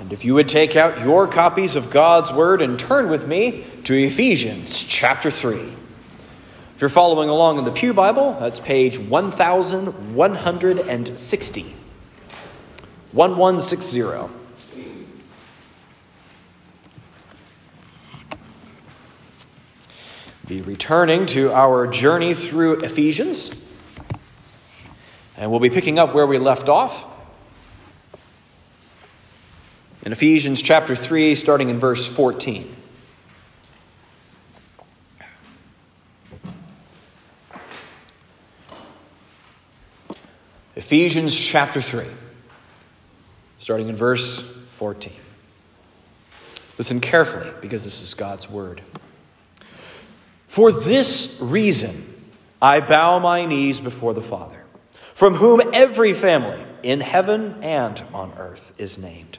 And if you would take out your copies of God's Word and turn with me to Ephesians chapter 3. If you're following along in the Pew Bible, that's page 1160. 1160. Be returning to our journey through Ephesians. And we'll be picking up where we left off in Ephesians chapter 3, starting in verse 14. Ephesians chapter 3, starting in verse 14. Listen carefully because this is God's word. For this reason, I bow my knees before the Father, from whom every family in heaven and on earth is named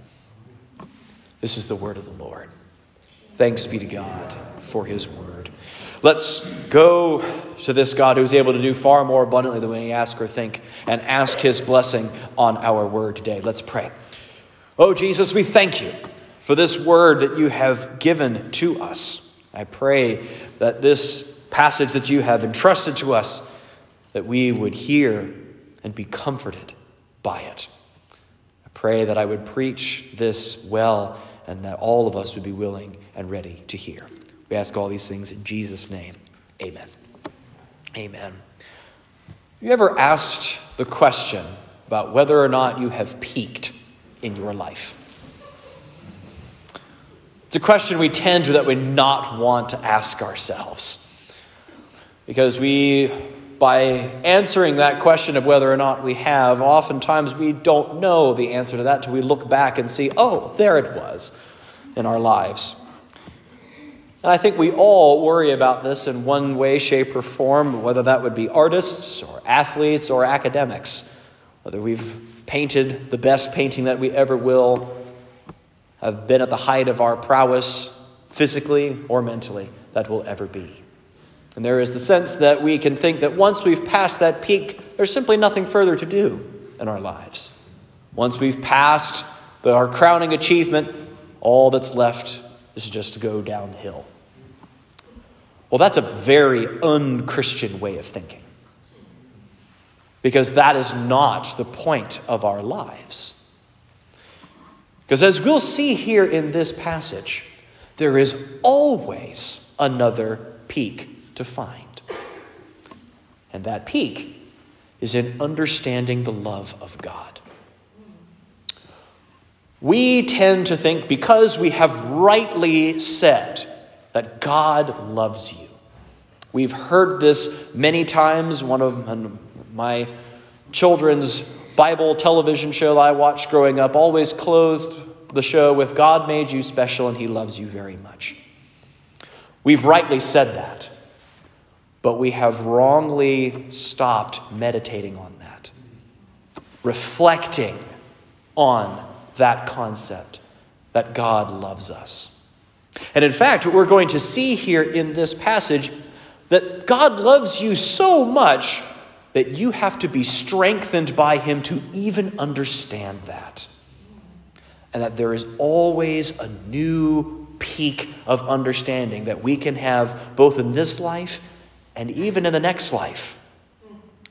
This is the word of the Lord. Thanks be to God for his word. Let's go to this God who's able to do far more abundantly than we ask or think and ask his blessing on our word today. Let's pray. Oh, Jesus, we thank you for this word that you have given to us. I pray that this passage that you have entrusted to us, that we would hear and be comforted by it. I pray that I would preach this well and that all of us would be willing and ready to hear. We ask all these things in Jesus' name. Amen. Amen. You ever asked the question about whether or not you have peaked in your life? It's a question we tend to that we not want to ask ourselves. Because we by answering that question of whether or not we have, oftentimes we don't know the answer to that until we look back and see, oh, there it was in our lives. And I think we all worry about this in one way, shape, or form, whether that would be artists or athletes or academics, whether we've painted the best painting that we ever will, have been at the height of our prowess physically or mentally that will ever be. And there is the sense that we can think that once we've passed that peak, there's simply nothing further to do in our lives. Once we've passed the, our crowning achievement, all that's left is just to go downhill. Well, that's a very unchristian way of thinking. Because that is not the point of our lives. Because as we'll see here in this passage, there is always another peak to find. And that peak is in understanding the love of God. We tend to think because we have rightly said that God loves you. We've heard this many times. One of my children's Bible television show I watched growing up always closed the show with God made you special and he loves you very much. We've rightly said that but we have wrongly stopped meditating on that, reflecting on that concept that God loves us. And in fact, we're going to see here in this passage that God loves you so much that you have to be strengthened by Him to even understand that. And that there is always a new peak of understanding that we can have both in this life and even in the next life.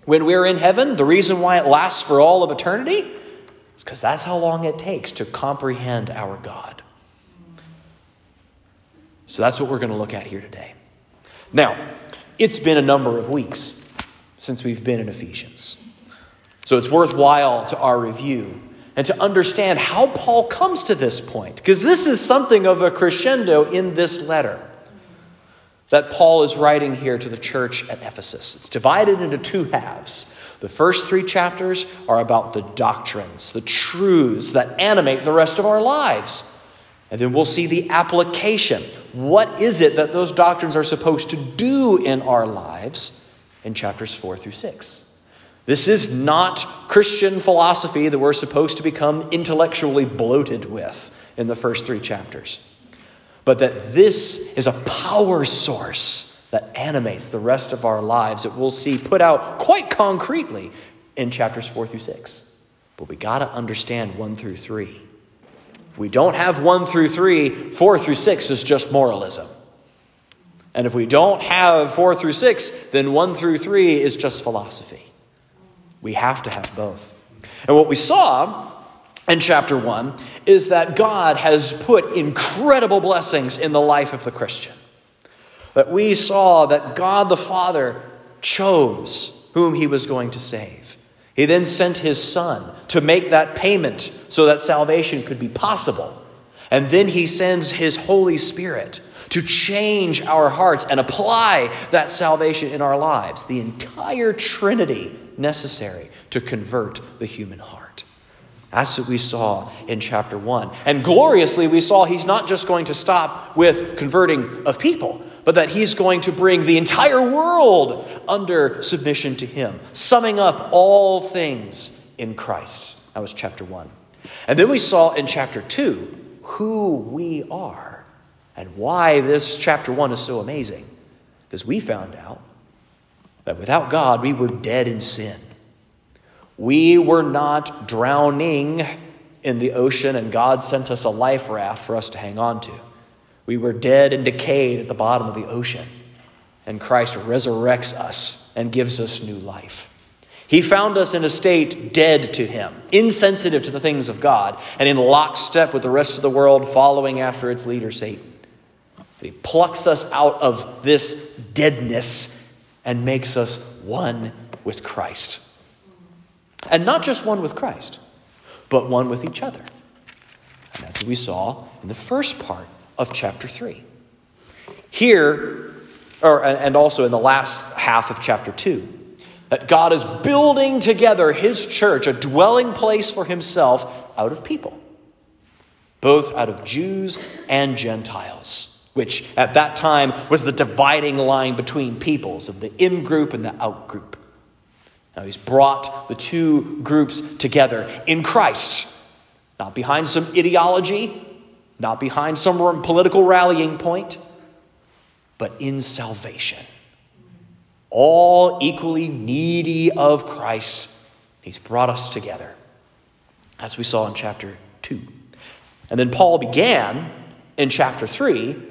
When we're in heaven, the reason why it lasts for all of eternity is because that's how long it takes to comprehend our God. So that's what we're going to look at here today. Now, it's been a number of weeks since we've been in Ephesians. So it's worthwhile to our review and to understand how Paul comes to this point, because this is something of a crescendo in this letter that Paul is writing here to the church at Ephesus. It's divided into two halves. The first three chapters are about the doctrines, the truths that animate the rest of our lives. And then we'll see the application. What is it that those doctrines are supposed to do in our lives in chapters 4 through 6? This is not Christian philosophy that we're supposed to become intellectually bloated with in the first three chapters but that this is a power source that animates the rest of our lives that we'll see put out quite concretely in chapters 4 through 6. But we got to understand 1 through 3. If we don't have 1 through 3, 4 through 6 is just moralism. And if we don't have 4 through 6, then 1 through 3 is just philosophy. We have to have both. And what we saw in chapter 1 is that God has put incredible blessings in the life of the Christian. That we saw that God the Father chose whom he was going to save. He then sent his Son to make that payment so that salvation could be possible. And then he sends his Holy Spirit to change our hearts and apply that salvation in our lives. The entire Trinity necessary to convert the human heart. That's what we saw in chapter 1. And gloriously, we saw he's not just going to stop with converting of people, but that he's going to bring the entire world under submission to him, summing up all things in Christ. That was chapter 1. And then we saw in chapter 2 who we are and why this chapter 1 is so amazing. Because we found out that without God, we were dead in sin. We were not drowning in the ocean, and God sent us a life raft for us to hang on to. We were dead and decayed at the bottom of the ocean, and Christ resurrects us and gives us new life. He found us in a state dead to Him, insensitive to the things of God, and in lockstep with the rest of the world, following after its leader, Satan. He plucks us out of this deadness and makes us one with Christ. And not just one with Christ, but one with each other. And that's what we saw in the first part of chapter 3. Here, or, and also in the last half of chapter 2, that God is building together his church, a dwelling place for himself out of people, both out of Jews and Gentiles, which at that time was the dividing line between peoples of the in group and the out group. Now, he's brought the two groups together in Christ, not behind some ideology, not behind some political rallying point, but in salvation. All equally needy of Christ, he's brought us together, as we saw in chapter 2. And then Paul began in chapter 3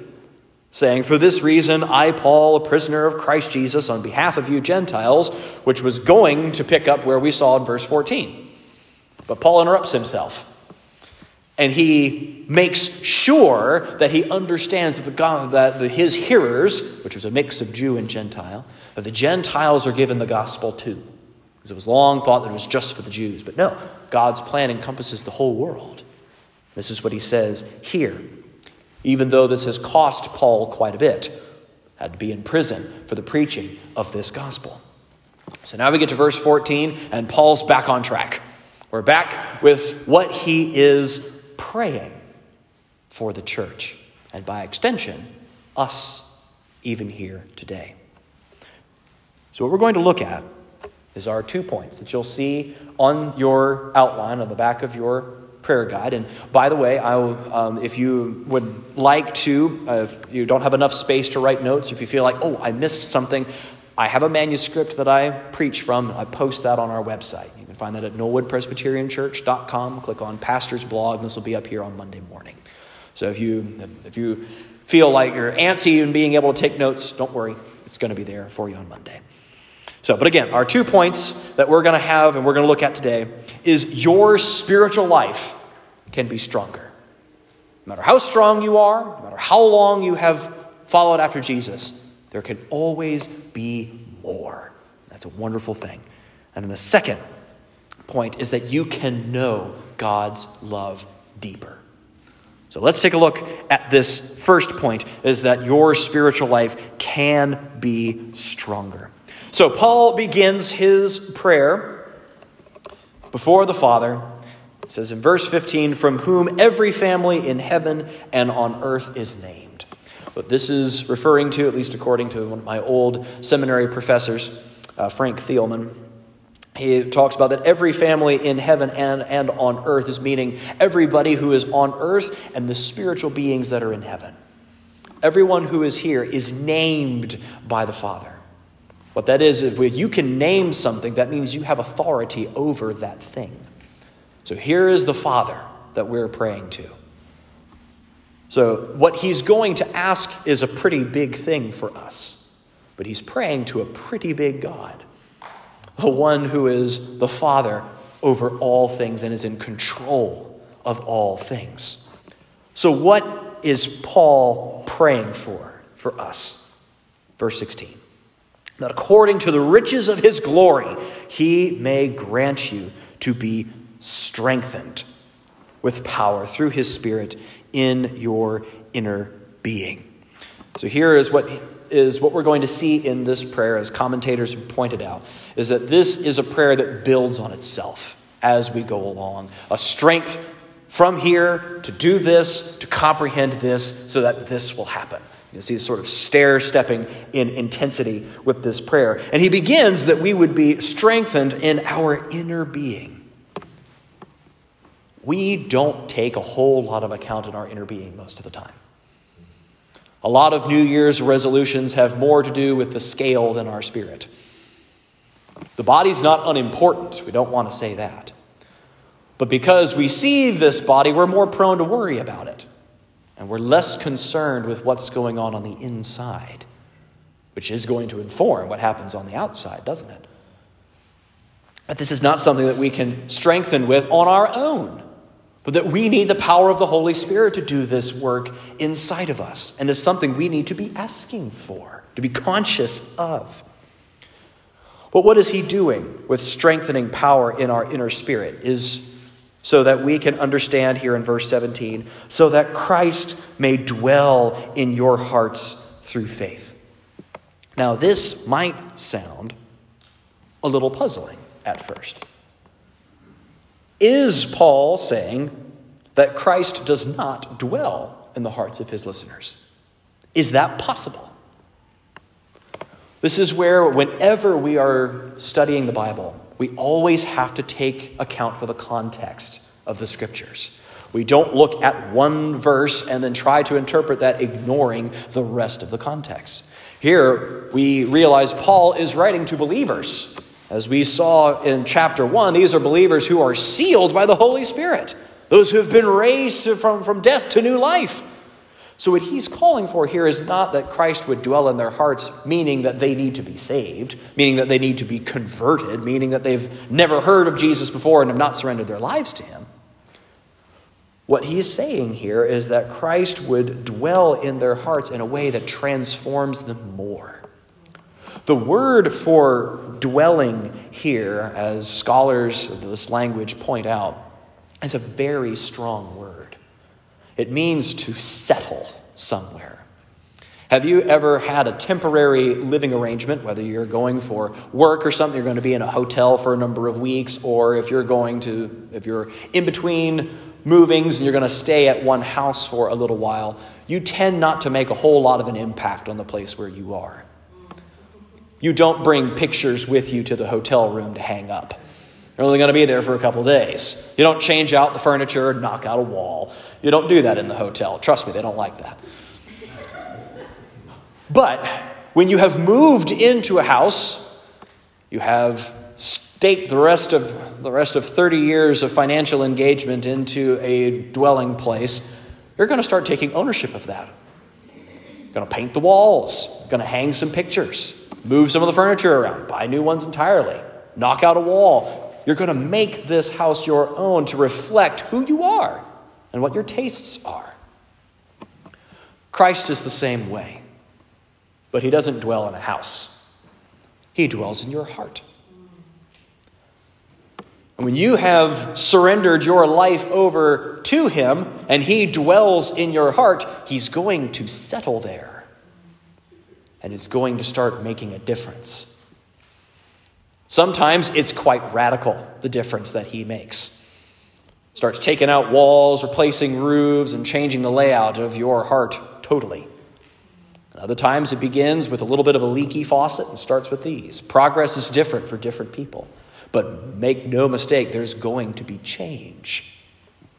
saying, For this reason, I, Paul, a prisoner of Christ Jesus, on behalf of you Gentiles, which was going to pick up where we saw in verse 14. But Paul interrupts himself. And he makes sure that he understands that, the God, that the, his hearers, which was a mix of Jew and Gentile, that the Gentiles are given the gospel too. Because it was long thought that it was just for the Jews. But no, God's plan encompasses the whole world. This is what he says here even though this has cost Paul quite a bit. Had to be in prison for the preaching of this gospel. So now we get to verse 14, and Paul's back on track. We're back with what he is praying for the church, and by extension, us, even here today. So, what we're going to look at is our two points that you'll see on your outline on the back of your prayer guide. And by the way, I will, um, if you would like to, uh, if you don't have enough space to write notes, if you feel like, oh, I missed something, I have a manuscript that I preach from. I post that on our website. You can find that at norwoodpresbyterianchurch.com. Click on Pastor's Blog, and this will be up here on Monday morning. So if you, if you feel like you're antsy in being able to take notes, don't worry. It's going to be there for you on Monday. So, but again, our two points that we're going to have and we're going to look at today is your spiritual life can be stronger. No matter how strong you are, no matter how long you have followed after Jesus, there can always be more. That's a wonderful thing. And then the second point is that you can know God's love deeper. So let's take a look at this first point is that your spiritual life can be stronger. So Paul begins his prayer before the Father. It says in verse 15, from whom every family in heaven and on earth is named. But this is referring to, at least according to one of my old seminary professors, uh, Frank Thielman, he talks about that every family in heaven and, and on earth is meaning everybody who is on earth and the spiritual beings that are in heaven. Everyone who is here is named by the Father. What that is, if you can name something, that means you have authority over that thing. So here is the Father that we're praying to. So, what he's going to ask is a pretty big thing for us, but he's praying to a pretty big God the one who is the Father over all things and is in control of all things. So, what is Paul praying for for us? Verse 16 that according to the riches of his glory, he may grant you to be strengthened with power through his Spirit in your inner being. So, here is what is what we're going to see in this prayer, as commentators have pointed out, is that this is a prayer that builds on itself as we go along. A strength from here to do this, to comprehend this, so that this will happen. You see, sort of stair stepping in intensity with this prayer. And he begins that we would be strengthened in our inner being. We don't take a whole lot of account in our inner being most of the time. A lot of New Year's resolutions have more to do with the scale than our spirit. The body's not unimportant. We don't want to say that. But because we see this body, we're more prone to worry about it. And we're less concerned with what's going on on the inside, which is going to inform what happens on the outside, doesn't it? But this is not something that we can strengthen with on our own but that we need the power of the Holy Spirit to do this work inside of us, and is something we need to be asking for, to be conscious of. But what is He doing with strengthening power in our inner spirit? Is so that we can understand here in verse 17, so that Christ may dwell in your hearts through faith. Now, this might sound a little puzzling at first. Is Paul saying that Christ does not dwell in the hearts of his listeners? Is that possible? This is where, whenever we are studying the Bible, we always have to take account for the context of the scriptures. We don't look at one verse and then try to interpret that, ignoring the rest of the context. Here, we realize Paul is writing to believers. As we saw in chapter 1, these are believers who are sealed by the Holy Spirit, those who have been raised from, from death to new life. So, what he's calling for here is not that Christ would dwell in their hearts, meaning that they need to be saved, meaning that they need to be converted, meaning that they've never heard of Jesus before and have not surrendered their lives to him. What he's saying here is that Christ would dwell in their hearts in a way that transforms them more. The word for dwelling here, as scholars of this language point out, is a very strong word. It means to settle somewhere. Have you ever had a temporary living arrangement, whether you're going for work or something, you're going to be in a hotel for a number of weeks, or if you're going to, if you're in between movings and you're going to stay at one house for a little while, you tend not to make a whole lot of an impact on the place where you are. You don't bring pictures with you to the hotel room to hang up. You're only going to be there for a couple days. You don't change out the furniture and knock out a wall. You don't do that in the hotel. Trust me, they don't like that. But when you have moved into a house, you have staked the rest of the rest of 30 years of financial engagement into a dwelling place, you're going to start taking ownership of that. You're going to paint the walls, going to hang some pictures. Move some of the furniture around, buy new ones entirely, knock out a wall. You're going to make this house your own to reflect who you are and what your tastes are. Christ is the same way, but he doesn't dwell in a house, he dwells in your heart. And when you have surrendered your life over to Him and He dwells in your heart, He's going to settle there. And it's going to start making a difference. Sometimes it's quite radical, the difference that He makes. Starts taking out walls, replacing roofs, and changing the layout of your heart totally. other times it begins with a little bit of a leaky faucet and starts with these. Progress is different for different people. But make no mistake, there's going to be change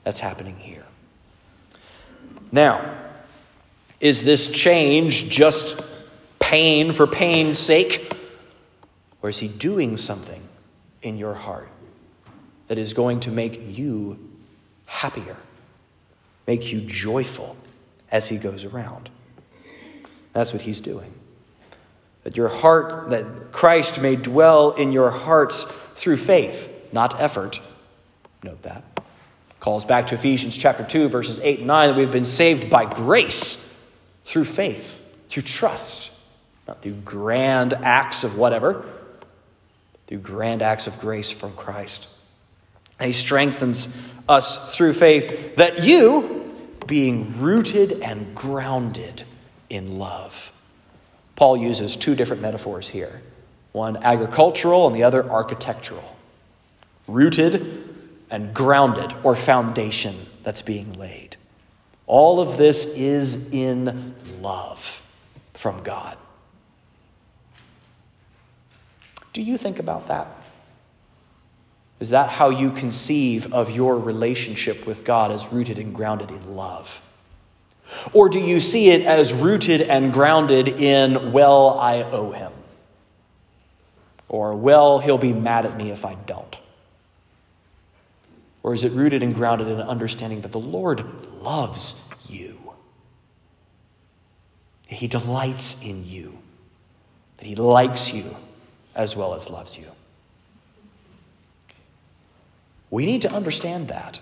that's happening here. Now, is this change just pain for pain's sake? Or is he doing something in your heart that is going to make you happier, make you joyful as he goes around? That's what he's doing. That your heart, that Christ may dwell in your hearts through faith, not effort. Note that. Calls back to Ephesians chapter 2, verses 8 and 9, that we've been saved by grace through faith, through trust, not through grand acts of whatever, through grand acts of grace from Christ. And he strengthens us through faith that you, being rooted and grounded in love. Paul uses two different metaphors here one agricultural and the other architectural. Rooted and grounded, or foundation that's being laid. All of this is in love from God. Do you think about that? Is that how you conceive of your relationship with God as rooted and grounded in love? Or do you see it as rooted and grounded in, well, I owe him? Or, well, he'll be mad at me if I don't? Or is it rooted and grounded in an understanding that the Lord loves you? That he delights in you, that He likes you as well as loves you. We need to understand that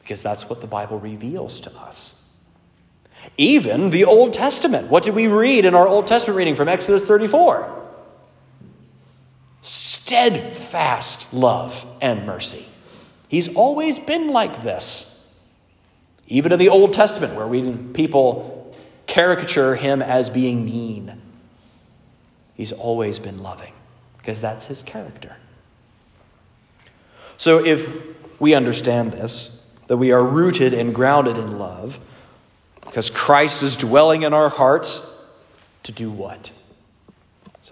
because that's what the Bible reveals to us. Even the Old Testament. What did we read in our Old Testament reading from Exodus 34? steadfast love and mercy. He's always been like this. Even in the Old Testament, where we people caricature him as being mean, he's always been loving because that's his character. So if we understand this, that we are rooted and grounded in love, because Christ is dwelling in our hearts, to do what?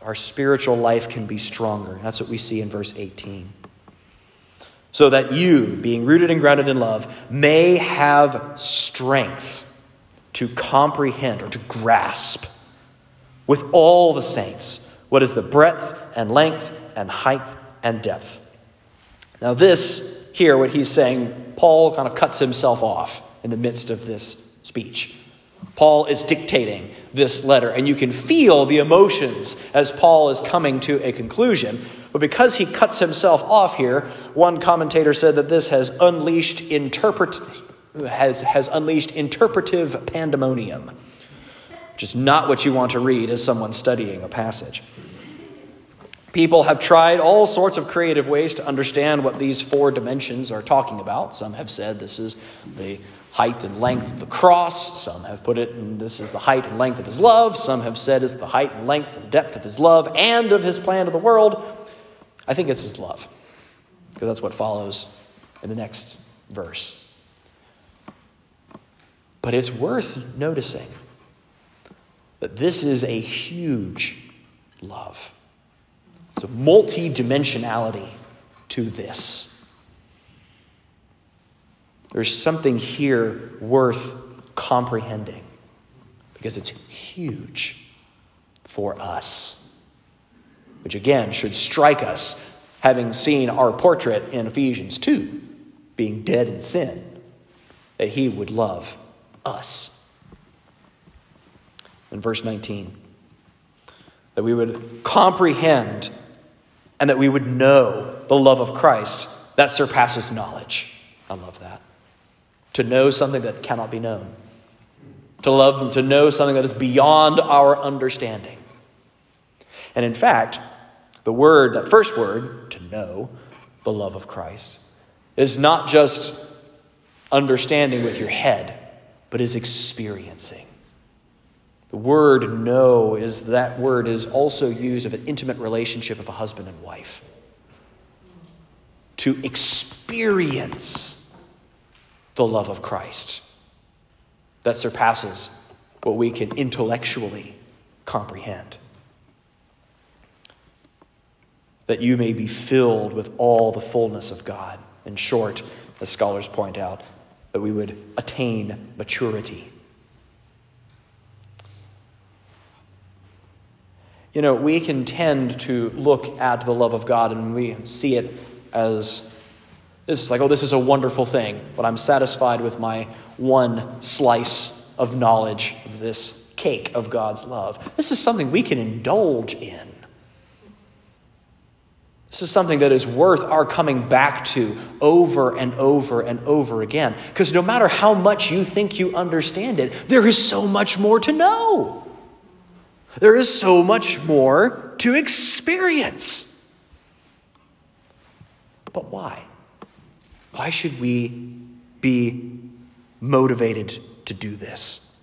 our spiritual life can be stronger. That's what we see in verse 18. So that you, being rooted and grounded in love, may have strength to comprehend or to grasp with all the saints what is the breadth and length and height and depth. Now, this here, what he's saying, Paul kind of cuts himself off in the midst of this speech. Paul is dictating this letter, and you can feel the emotions as Paul is coming to a conclusion. But because he cuts himself off here, one commentator said that this has unleashed interpret has, has unleashed interpretive pandemonium, which is not what you want to read as someone studying a passage. People have tried all sorts of creative ways to understand what these four dimensions are talking about. Some have said this is the height and length of the cross. Some have put it in this is the height and length of his love. Some have said it's the height and length and depth of his love and of his plan to the world. I think it's his love, because that's what follows in the next verse. But it's worth noticing that this is a huge love. It's a multi dimensionality to this. There's something here worth comprehending because it's huge for us. Which again should strike us, having seen our portrait in Ephesians 2, being dead in sin, that he would love us. In verse 19, that we would comprehend, and that we would know the love of Christ that surpasses knowledge. I love that. To know something that cannot be known. To love, and to know something that is beyond our understanding. And in fact, the word, that first word, to know the love of Christ, is not just understanding with your head, but is experiencing. The word know is that word is also used of an intimate relationship of a husband and wife. To experience the love of Christ that surpasses what we can intellectually comprehend. That you may be filled with all the fullness of God. In short, as scholars point out, that we would attain maturity. You know, we can tend to look at the love of God and we see it as this is like, oh, this is a wonderful thing, but I'm satisfied with my one slice of knowledge of this cake of God's love. This is something we can indulge in. This is something that is worth our coming back to over and over and over again. Because no matter how much you think you understand it, there is so much more to know. There is so much more to experience. But why? Why should we be motivated to do this?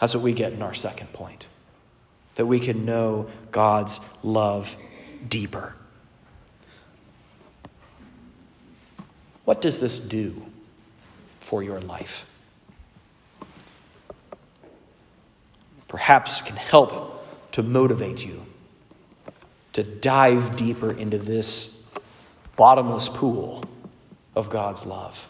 That's what we get in our second point that we can know God's love deeper. What does this do for your life? Perhaps can help to motivate you to dive deeper into this bottomless pool of God's love.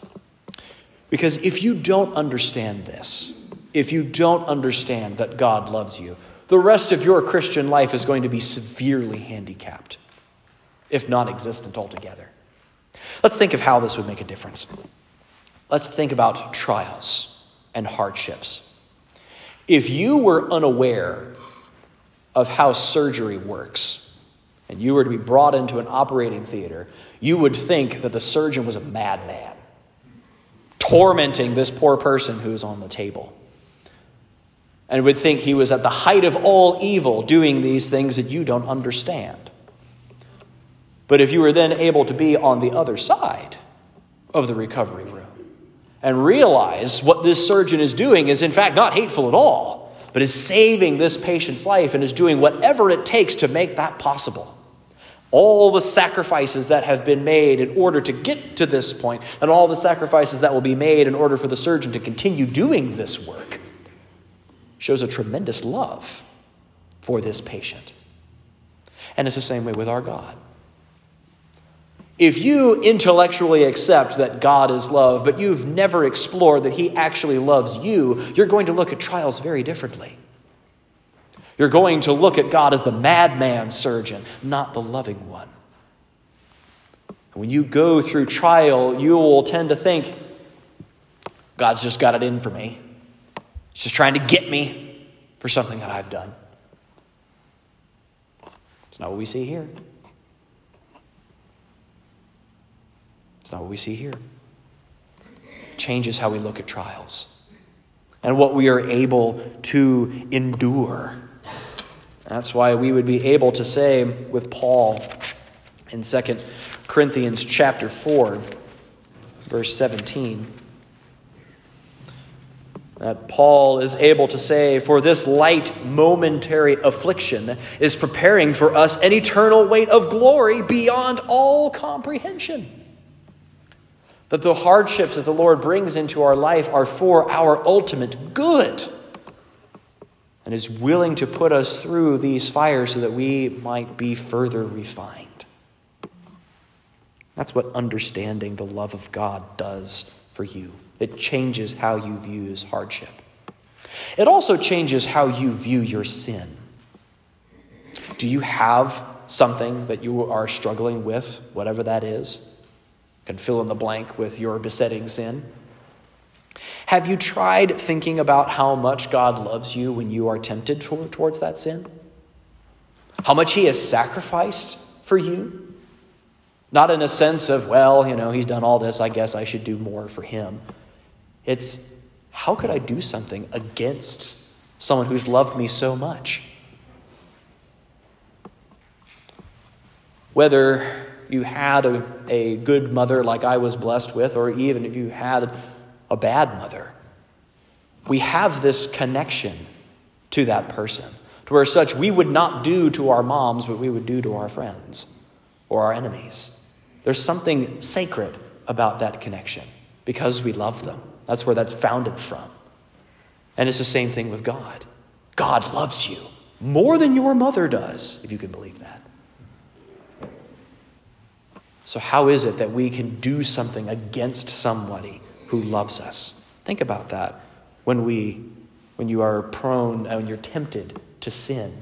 Because if you don't understand this, if you don't understand that God loves you, the rest of your Christian life is going to be severely handicapped, if non existent altogether. Let's think of how this would make a difference. Let's think about trials and hardships. If you were unaware of how surgery works, and you were to be brought into an operating theater, you would think that the surgeon was a madman, tormenting this poor person who is on the table and would think he was at the height of all evil doing these things that you don't understand. But if you were then able to be on the other side of the recovery and realize what this surgeon is doing is, in fact, not hateful at all, but is saving this patient's life and is doing whatever it takes to make that possible. All the sacrifices that have been made in order to get to this point, and all the sacrifices that will be made in order for the surgeon to continue doing this work shows a tremendous love for this patient. And it's the same way with our God. If you intellectually accept that God is love, but you've never explored that He actually loves you, you're going to look at trials very differently. You're going to look at God as the madman surgeon, not the loving one. And when you go through trial, you will tend to think, God's just got it in for me. He's just trying to get me for something that I've done. It's not what we see here. It's not what we see here. It changes how we look at trials and what we are able to endure. That's why we would be able to say with Paul in 2 Corinthians chapter 4 verse 17 that Paul is able to say, For this light momentary affliction is preparing for us an eternal weight of glory beyond all comprehension. That the hardships that the Lord brings into our life are for our ultimate good and is willing to put us through these fires so that we might be further refined. That's what understanding the love of God does for you. It changes how you view hardship. It also changes how you view your sin. Do you have something that you are struggling with, whatever that is? Can fill in the blank with your besetting sin. Have you tried thinking about how much God loves you when you are tempted towards that sin? How much He has sacrificed for you? Not in a sense of, well, you know, He's done all this, I guess I should do more for Him. It's, how could I do something against someone who's loved me so much? Whether you had a, a good mother like I was blessed with, or even if you had a bad mother, we have this connection to that person, to where such we would not do to our moms what we would do to our friends or our enemies. There's something sacred about that connection because we love them. That's where that's founded from. And it's the same thing with God. God loves you more than your mother does, if you can believe that. So, how is it that we can do something against somebody who loves us? Think about that when, we, when you are prone, uh, when you're tempted to sin.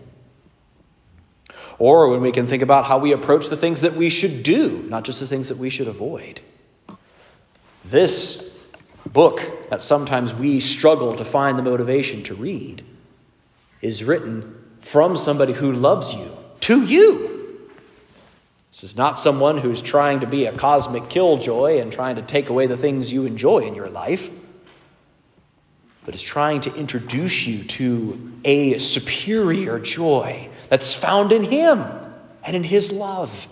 Or when we can think about how we approach the things that we should do, not just the things that we should avoid. This book that sometimes we struggle to find the motivation to read is written from somebody who loves you to you. This is not someone who's trying to be a cosmic killjoy and trying to take away the things you enjoy in your life, but is trying to introduce you to a superior joy that's found in Him and in His love.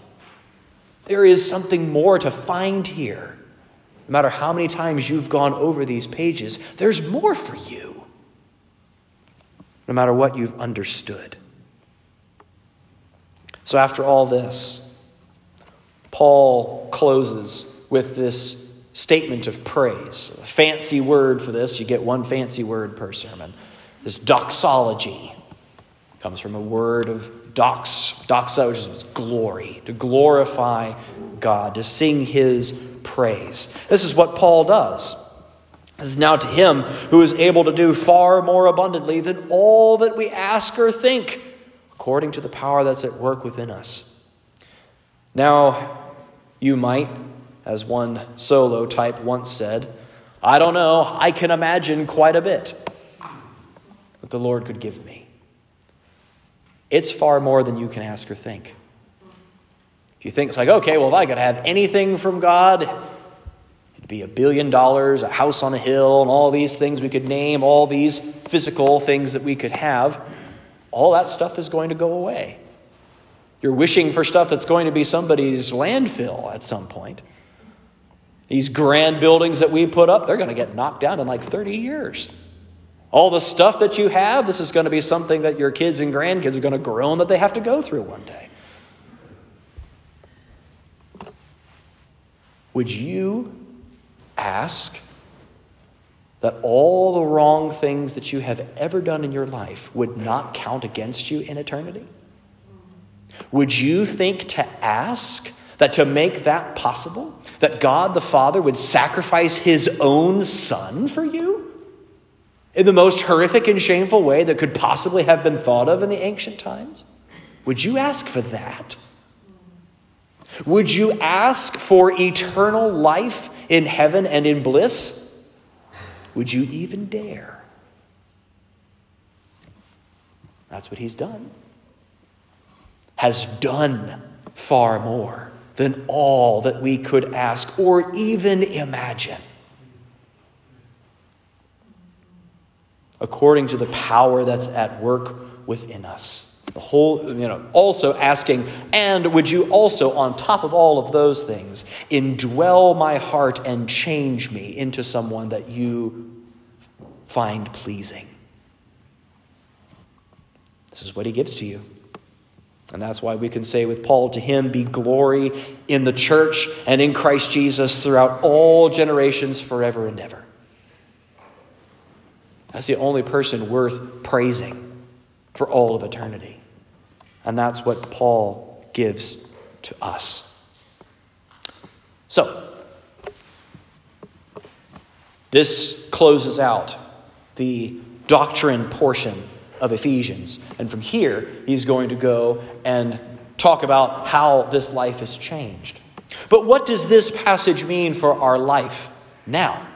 There is something more to find here. No matter how many times you've gone over these pages, there's more for you. No matter what you've understood. So, after all this, Paul closes with this statement of praise. A fancy word for this, you get one fancy word per sermon. This doxology it comes from a word of dox, doxa, which is glory, to glorify God, to sing his praise. This is what Paul does. This is now to him who is able to do far more abundantly than all that we ask or think, according to the power that's at work within us. Now, you might, as one solo type once said, I don't know, I can imagine quite a bit that the Lord could give me. It's far more than you can ask or think. If you think it's like, okay, well, if I could have anything from God, it'd be a billion dollars, a house on a hill, and all these things we could name, all these physical things that we could have, all that stuff is going to go away. You're wishing for stuff that's going to be somebody's landfill at some point. These grand buildings that we put up, they're going to get knocked down in like 30 years. All the stuff that you have, this is going to be something that your kids and grandkids are going to groan that they have to go through one day. Would you ask that all the wrong things that you have ever done in your life would not count against you in eternity? Would you think to ask that to make that possible, that God the Father would sacrifice his own Son for you? In the most horrific and shameful way that could possibly have been thought of in the ancient times? Would you ask for that? Would you ask for eternal life in heaven and in bliss? Would you even dare? That's what he's done has done far more than all that we could ask or even imagine. According to the power that's at work within us. The whole, you know, also asking, and would you also, on top of all of those things, indwell my heart and change me into someone that you find pleasing? This is what he gives to you. And that's why we can say with Paul, to him be glory in the church and in Christ Jesus throughout all generations, forever and ever. That's the only person worth praising for all of eternity. And that's what Paul gives to us. So, this closes out the doctrine portion of Ephesians. And from here, he's going to go and talk about how this life has changed. But what does this passage mean for our life now?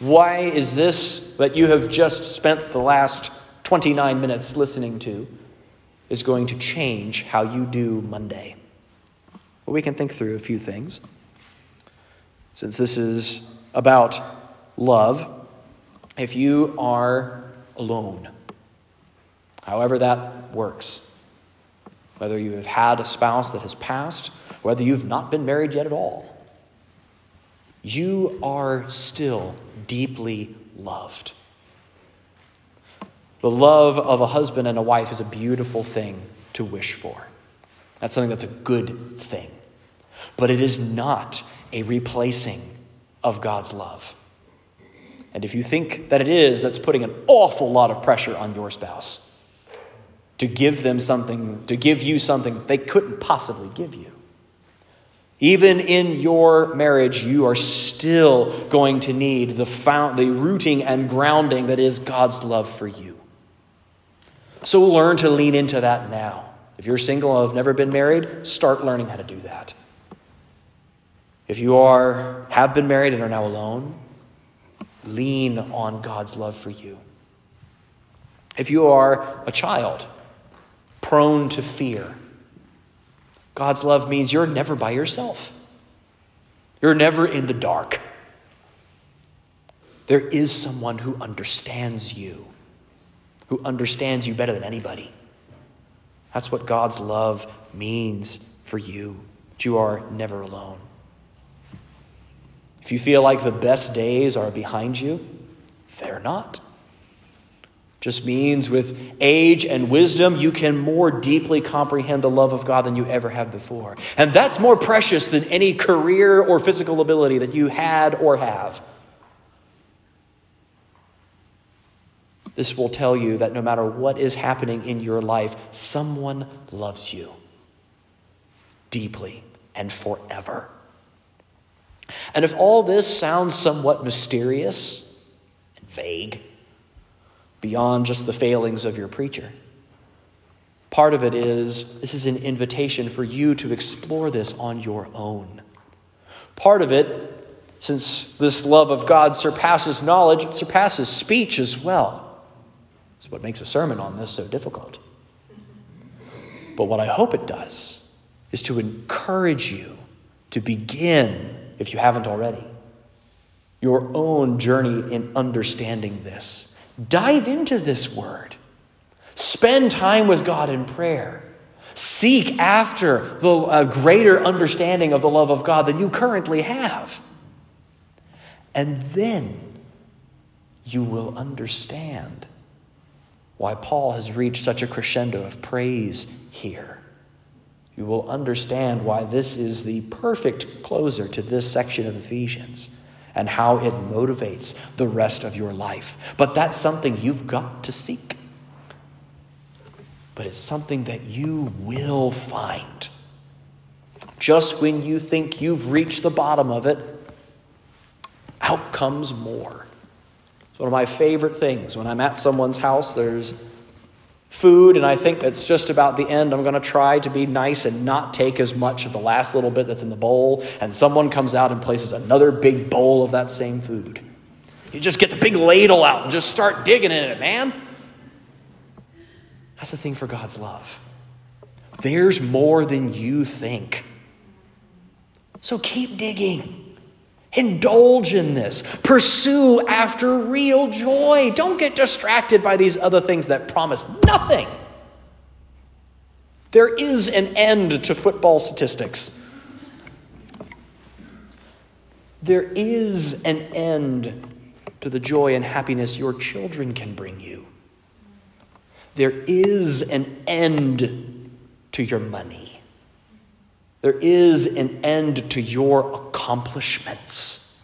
Why is this that you have just spent the last 29 minutes listening to is going to change how you do Monday? Well, we can think through a few things. Since this is about love, if you are alone, however that works, whether you have had a spouse that has passed, whether you've not been married yet at all, you are still deeply loved. The love of a husband and a wife is a beautiful thing to wish for. That's something that's a good thing. But it is not a replacing of God's love. And if you think that it is, that's putting an awful lot of pressure on your spouse to give them something, to give you something they couldn't possibly give you. Even in your marriage, you are still going to need the, found, the rooting and grounding that is God's love for you. So learn to lean into that now. If you're single and have never been married, start learning how to do that. If you are have been married and are now alone, lean on God's love for you. If you are a child prone to fear, God's love means you're never by yourself. You're never in the dark. There is someone who understands you, who understands you better than anybody. That's what God's love means for you, that you are never alone. If you feel like the best days are behind you, they're not just means with age and wisdom, you can more deeply comprehend the love of God than you ever have before. And that's more precious than any career or physical ability that you had or have. This will tell you that no matter what is happening in your life, someone loves you deeply and forever. And if all this sounds somewhat mysterious and vague, beyond just the failings of your preacher. Part of it is this is an invitation for you to explore this on your own. Part of it, since this love of God surpasses knowledge, it surpasses speech as well. It's what makes a sermon on this so difficult. But what I hope it does is to encourage you to begin, if you haven't already, your own journey in understanding this Dive into this word. Spend time with God in prayer. Seek after the uh, greater understanding of the love of God than you currently have. And then you will understand why Paul has reached such a crescendo of praise here. You will understand why this is the perfect closer to this section of Ephesians and how it motivates the rest of your life. But that's something you've got to seek. But it's something that you will find. Just when you think you've reached the bottom of it, out comes more. It's one of my favorite things. When I'm at someone's house, there's food, and I think it's just about the end. I'm going to try to be nice and not take as much of the last little bit that's in the bowl, and someone comes out and places another big bowl of that same food. You just get the big ladle out and just start digging in it, man. That's the thing for God's love. There's more than you think. So keep digging. Indulge in this. Pursue after real joy. Don't get distracted by these other things that promise nothing. There is an end to football statistics. There is an end to the joy and happiness your children can bring you. There is an end to your money. There is an end to your accomplishments.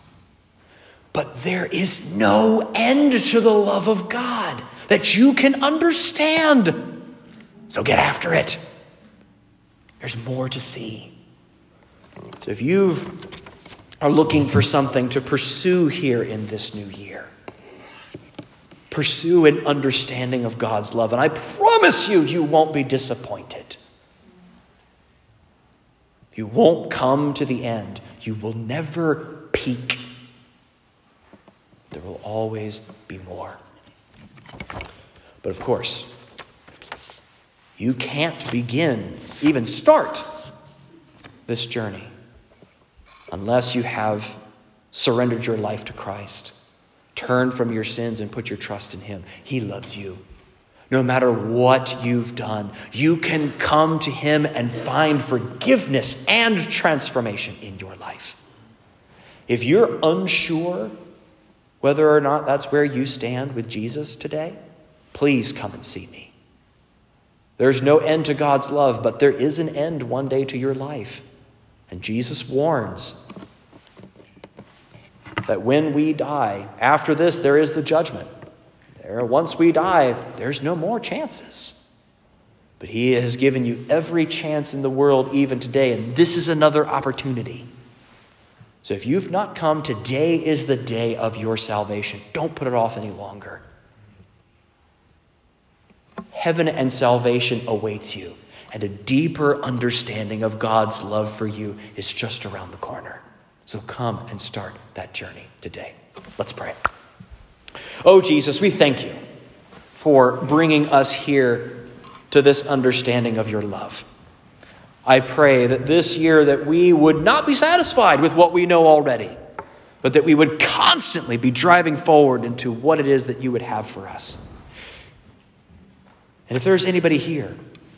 But there is no end to the love of God that you can understand. So get after it. There's more to see. So if you are looking for something to pursue here in this new year, pursue an understanding of God's love. And I promise you, you won't be disappointed. You won't come to the end. You will never peak. there will always be more. But of course, you can't begin, even start this journey unless you have surrendered your life to Christ. Turn from your sins and put your trust in Him. He loves you. No matter what you've done, you can come to Him and find forgiveness and transformation in your life. If you're unsure whether or not that's where you stand with Jesus today, please come and see me. There's no end to God's love, but there is an end one day to your life. And Jesus warns that when we die, after this, there is the judgment. There, once we die, there's no more chances. But He has given you every chance in the world, even today, and this is another opportunity. So if you've not come, today is the day of your salvation. Don't put it off any longer. Heaven and salvation awaits you, and a deeper understanding of God's love for you is just around the corner. So come and start that journey today. Let's pray. Oh, Jesus, we thank you for bringing us here to this understanding of your love. I pray that this year that we would not be satisfied with what we know already, but that we would constantly be driving forward into what it is that you would have for us. And if there's anybody here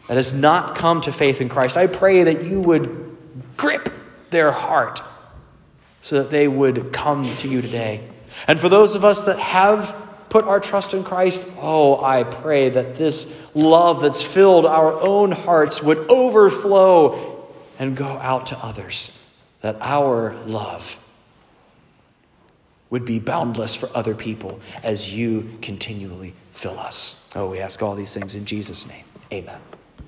that has not come to faith in Christ, I pray that you would grip their heart so that they would come to you today. And for those of us that have put our trust in Christ, oh, I pray that this love that's filled our own hearts would overflow and go out to others. That our love would be boundless for other people as you continually fill us. Oh, we ask all these things in Jesus' name. Amen.